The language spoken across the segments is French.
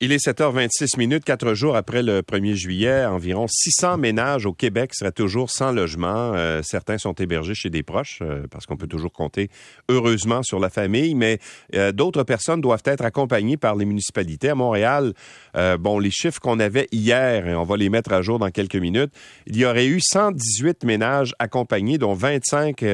Il est 7h26 minutes, quatre jours après le 1er juillet. Environ 600 ménages au Québec seraient toujours sans logement. Euh, certains sont hébergés chez des proches euh, parce qu'on peut toujours compter heureusement sur la famille, mais euh, d'autres personnes doivent être accompagnées par les municipalités. À Montréal, bon, les chiffres qu'on avait hier, et on va les mettre à jour dans quelques minutes, il y aurait eu 118 ménages accompagnés, dont 25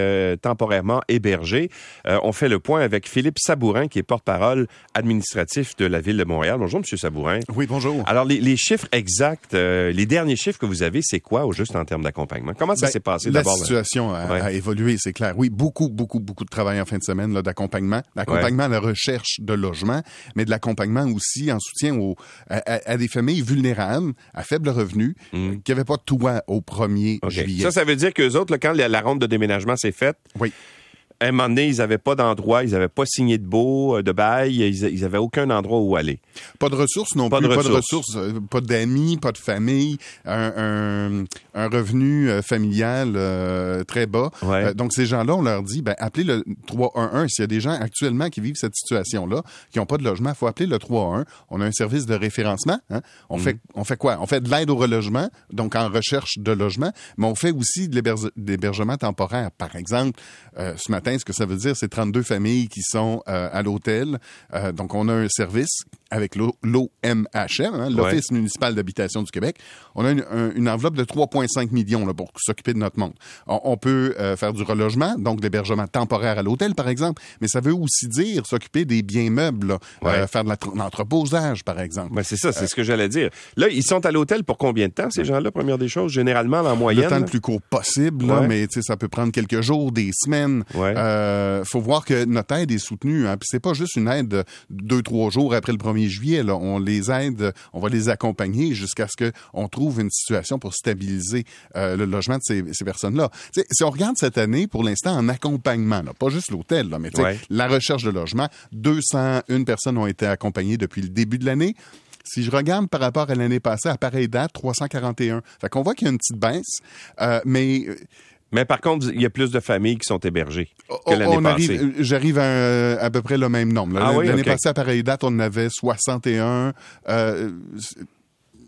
temporairement hébergés. on fait le point avec Philippe Sabourin, qui est porte-parole administratif de la ville de Montréal. Bonjour, monsieur. Sabourin. Oui, bonjour. Alors, les, chiffres exacts, euh, les derniers chiffres que vous avez, c'est quoi, au juste en termes d'accompagnement? Comment ça ben, s'est passé d'abord? La situation a, évolué, c'est clair. Oui, beaucoup, beaucoup, beaucoup de travail en fin de semaine d'accompagnement. D'accompagnement à la recherche de logement, mais de l'accompagnement aussi en soutien aux, à, des familles vulnérables, à faible revenu, mm. qui n'avaient pas de toit au 1er juillet. Ça, ça veut dire qu'eux autres, quand la, la ronde de déménagement s'est faite, oui à un moment donné, ils n'avaient pas d'endroit, ils n'avaient pas signé de beau, euh, de bail, ils n'avaient aucun endroit où aller. Pas de ressources non plus, pas de ressources, euh, pas d'amis, pas de famille, un, revenu euh, familial très bas. donc ces gens-là, on leur dit, ben, appelez le 311. S'il y a des gens actuellement qui vivent cette situation-là, qui n'ont pas de logement, il faut appeler le 311. On a un service de référencement. Hein. On, fait, mhm. on fait quoi? On fait de l'aide au relogement, donc en recherche de logement, mais on fait aussi de l'hébergement temporaire. Par exemple, ce matin, ce que ça veut dire, c'est 32 familles qui sont euh, à l'hôtel. Euh, donc, on a un service avec l'OMHM, hein, l'Office municipal d'habitation du Québec. On a une, enveloppe de 3,5 millions là, pour s'occuper de notre monde. On, peut euh, faire du relogement, donc l'hébergement temporaire à l'hôtel, par exemple, mais ça veut aussi dire s'occuper des biens meubles, faire de l'entreposage, par exemple. Ben, c'est ça, c'est ce que j'allais dire. Là, ils sont à l'hôtel pour combien de temps, ces gens-là, première des choses? Généralement, en moyenne? Le temps le plus court possible, mais ça peut prendre quelques jours, des semaines. Euh, faut voir que notre aide est soutenue. Hein, Puis c'est pas juste une aide de deux, trois jours après le 1er juillet. Là. On les aide, on va les accompagner jusqu'à ce qu'on trouve une situation pour stabiliser euh, le logement de ces, ces personnes-là. si on regarde cette année, pour l'instant, en accompagnement, là, pas juste l'hôtel, mais la recherche de logement, 201 personnes ont été accompagnées depuis le début de l'année. Si je regarde par rapport à l'année passée, à pareille date, 341. Fait qu'on voit qu'il y a une petite baisse, euh, mais mais par contre, il y a plus de familles qui sont hébergées que l'année passée. J'arrive à, à, peu près le même nombre. Ah l'année passée, à pareille date, on en avait 61. Euh,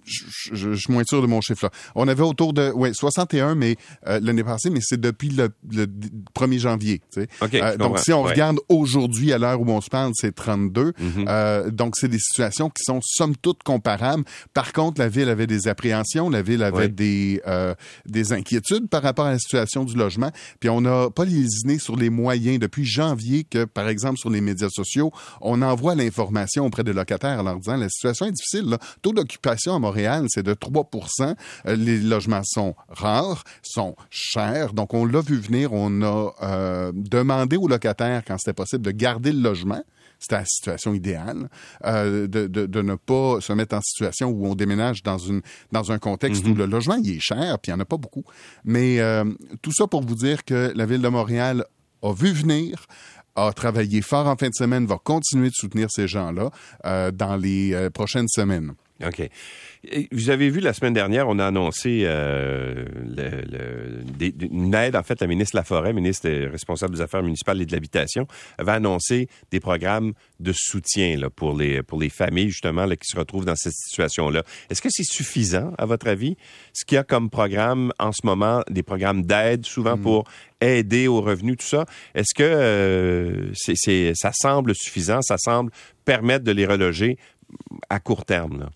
je, suis moins sûr de mon chiffre là. On avait autour de ouais 61 mais euh, l'année passée mais c'est depuis le, 1er janvier, tu sais. Euh, donc si on regarde aujourd'hui à l'heure où on se parle, c'est 32. Mhm. euh, donc c'est des situations qui sont somme toute comparables. Par contre, la ville avait des appréhensions, la ville avait des des inquiétudes par rapport à la situation du logement, puis on n'a pas lésiné sur les moyens depuis janvier que par exemple sur les médias sociaux, on envoie l'information auprès des locataires en leur disant la situation est difficile, là. taux d'occupation à Montréal c'est de 3 euh, Les logements sont rares, sont chers. Donc, on l'a vu venir. On a euh, demandé aux locataires, quand c'était possible, de garder le logement c'était la situation idéale, euh, de, de, ne pas se mettre en situation où on déménage dans, une, dans un contexte où mhm. le logement il est cher, puis il n'y en a pas beaucoup. Mais tout ça pour vous dire que la Ville de Montréal a vu venir, a travaillé fort en fin de semaine, va continuer de soutenir ces gens-là dans les prochaines semaines. OK. Vous avez vu la semaine dernière, on a annoncé euh, une aide. En fait, la ministre Laforêt, ministre responsable des Affaires municipales et de l'Habitation, avait annoncé des programmes de soutien là, pour, les, pour les familles, justement, là, qui se retrouvent dans cette situation-là. Est-ce que c'est suffisant, à votre avis, ce qu'il y a comme programme en ce moment, des programmes d'aide, souvent mm. pour aider aux revenus, tout ça? Est-ce que euh, c'est, ça semble suffisant, ça semble permettre de les reloger à court terme?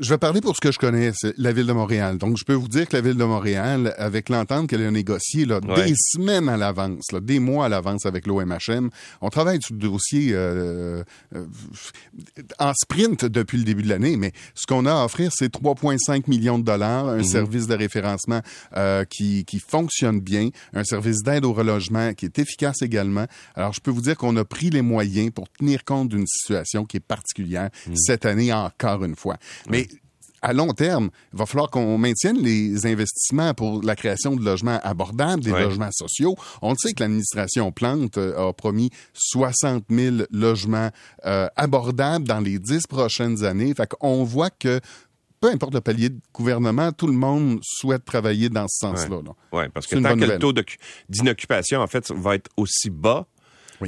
Je vais parler pour ce que je connais, c'est la ville de Montréal. Donc, je peux vous dire que la ville de Montréal, avec l'entente qu'elle a négociée là, des semaines à l'avance, des mois à l'avance avec l'OMHM, on travaille sur le dossier euh, euh, en sprint depuis le début de l'année, mais ce qu'on a à offrir, c'est 3,5 millions de dollars, un mhm. service de référencement euh, qui, qui fonctionne bien, un service d'aide au relogement qui est efficace également. Alors, je peux vous dire qu'on a pris les moyens pour tenir compte d'une situation qui est particulière mhm. cette année encore une fois. Mais à long terme, il va falloir qu'on maintienne les investissements pour la création de logements abordables, des logements sociaux. On le sait que l'administration Plante euh, a promis 60 000 logements euh, abordables dans les dix prochaines années. Fait qu'on voit que peu importe le palier de gouvernement, tout le monde souhaite travailler dans ce sens-là. Oui, ouais, parce que tant que le taux d'inoccupation, en fait, va être aussi bas,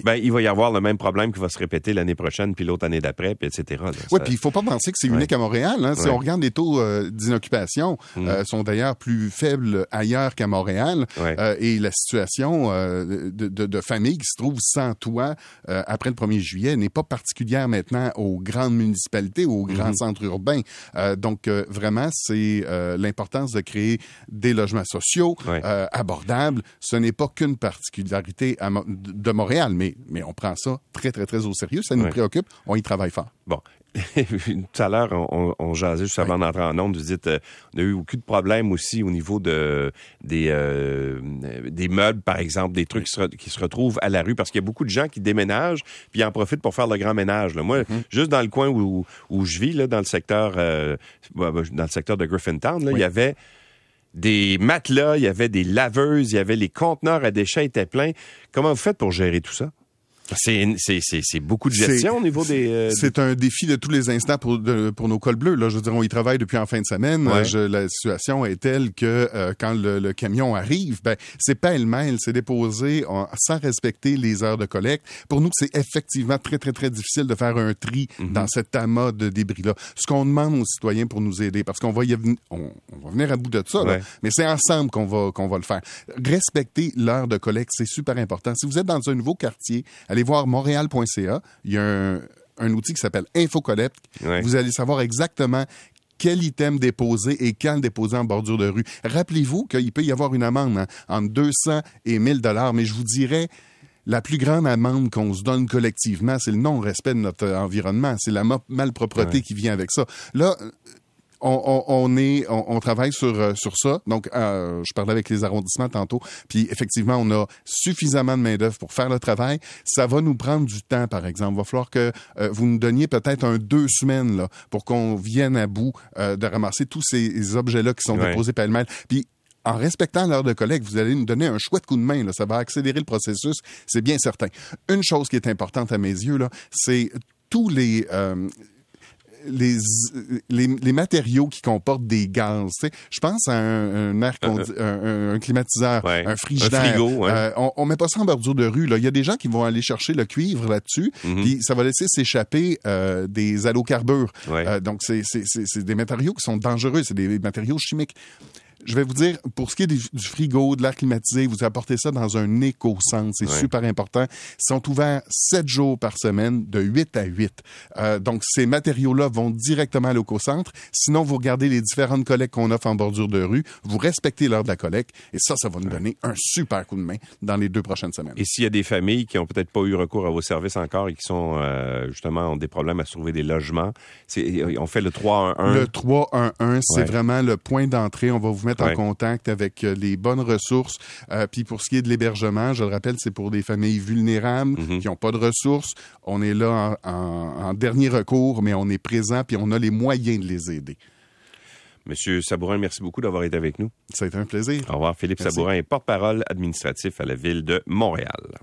ben, il va y avoir le même problème qui va se répéter l'année prochaine, puis l'autre année d'après, puis etc. Oui, puis il faut pas penser que c'est unique à Montréal. Hein. Si on regarde les taux euh, d'inoccupation, mm. euh, sont d'ailleurs plus faibles ailleurs qu'à Montréal. Euh, et la situation de, de, de, famille qui se trouve sans toit après le 1er juillet n'est pas particulière maintenant aux grandes municipalités, aux grands mm-hmm. centres urbains. donc, vraiment, c'est l'importance de créer des logements sociaux abordables. Ce n'est pas qu'une particularité de Montréal, mais, mais on prend ça très, très, très au sérieux. Ça nous préoccupe. On y travaille fort. Bon. Tout à l'heure, on, on jasait juste avant d'entrer en onde. Vous dites, euh, on a eu beaucoup de problèmes aussi au niveau de des euh, des meubles, par exemple, des trucs qui, se, retrouvent à la rue parce qu'il y a beaucoup de gens qui déménagent puis en profitent pour faire le grand ménage. Là. Moi, mm-hmm. juste dans le coin où, où je vis, là, dans le secteur euh, dans le secteur de Griffintown, là, il y avait des matelas, il y avait des laveuses, il y avait les conteneurs à déchets étaient pleins. Comment vous faites pour gérer tout ça? C'est beaucoup de gestion au niveau des. Euh, c'est un défi de tous les instants pour, pour nos cols bleus. Là, je veux dire, on y travaille depuis en fin de semaine. la situation est telle que euh, quand le, camion arrive, ben c'est pas elle-même, c'est déposé sans respecter les heures de collecte. Pour nous, c'est effectivement très très très difficile de faire un tri mhm. dans cet amas de débris là. Ce qu'on demande aux citoyens pour nous aider, parce qu'on va y on, va venir à bout de ça, mais c'est ensemble qu'on va qu'on va le faire. Respecter l'heure de collecte, c'est super important. Si vous êtes dans un nouveau quartier, allez allez voir montréal.ca. Il y a un, outil qui s'appelle InfoCollect. Vous allez savoir exactement quel item déposer et quand le déposer en bordure de rue. Rappelez-vous qu'il peut y avoir une amende hein, entre 200 et 1000 dollars, mais je vous dirais la plus grande amende qu'on se donne collectivement, c'est le non-respect de notre environnement, c'est la malpropreté qui vient avec ça. Là, on, est, on, travaille sur, euh, sur ça. Donc, euh, je parlais avec les arrondissements tantôt, puis effectivement, on a suffisamment de main-d'œuvre pour faire le travail. Ça va nous prendre du temps, par exemple. Il va falloir que euh, vous nous donniez peut-être un deux semaines là, pour qu'on vienne à bout de ramasser tous ces objets-là qui sont déposés pêle-mêle. Puis en respectant l'heure de collecte, vous allez nous donner un chouette coup de main. Là. Ça va accélérer le processus, c'est bien certain. Une chose qui est importante à mes yeux, là, c'est tous les, les, les, matériaux qui comportent des gaz. Je pense à un, air un, climatiseur, un frigidaire. Euh, on, met pas ça en bordure de rue. Il y a des gens qui vont aller chercher le cuivre là-dessus, mm-hmm. puis ça va laisser s'échapper euh, des allocarbures. Euh, donc, c'est des matériaux qui sont dangereux. C'est des matériaux chimiques je vais vous dire, pour ce qui est du, frigo, de l'air climatisé, vous apportez ça dans un éco-centre. C'est super important. Ils sont ouverts sept jours par semaine, de 8 à 8. Euh, donc, ces matériaux-là vont directement à l'éco-centre. Sinon, vous regardez les différentes collectes qu'on offre en bordure de rue, vous respectez l'heure de la collecte, et ça, ça va nous donner un super coup de main dans les deux prochaines semaines. Et s'il y a des familles qui ont peut-être pas eu recours à vos services encore et qui sont, euh, justement, ont des problèmes à se trouver des logements, on fait le 3-1-1. Le 3-1-1, c'est vraiment le point d'entrée. On va vous en contact avec euh, les bonnes ressources. Euh, puis pour ce qui est de l'hébergement, je le rappelle, c'est pour des familles vulnérables mhm. qui n'ont pas de ressources. On est là en, dernier recours, mais on est présent puis on a les moyens de les aider. Monsieur Sabourin, merci beaucoup d'avoir été avec nous. Ça a été un plaisir. Au revoir. Philippe Sabourin est porte-parole administratif à la ville de Montréal.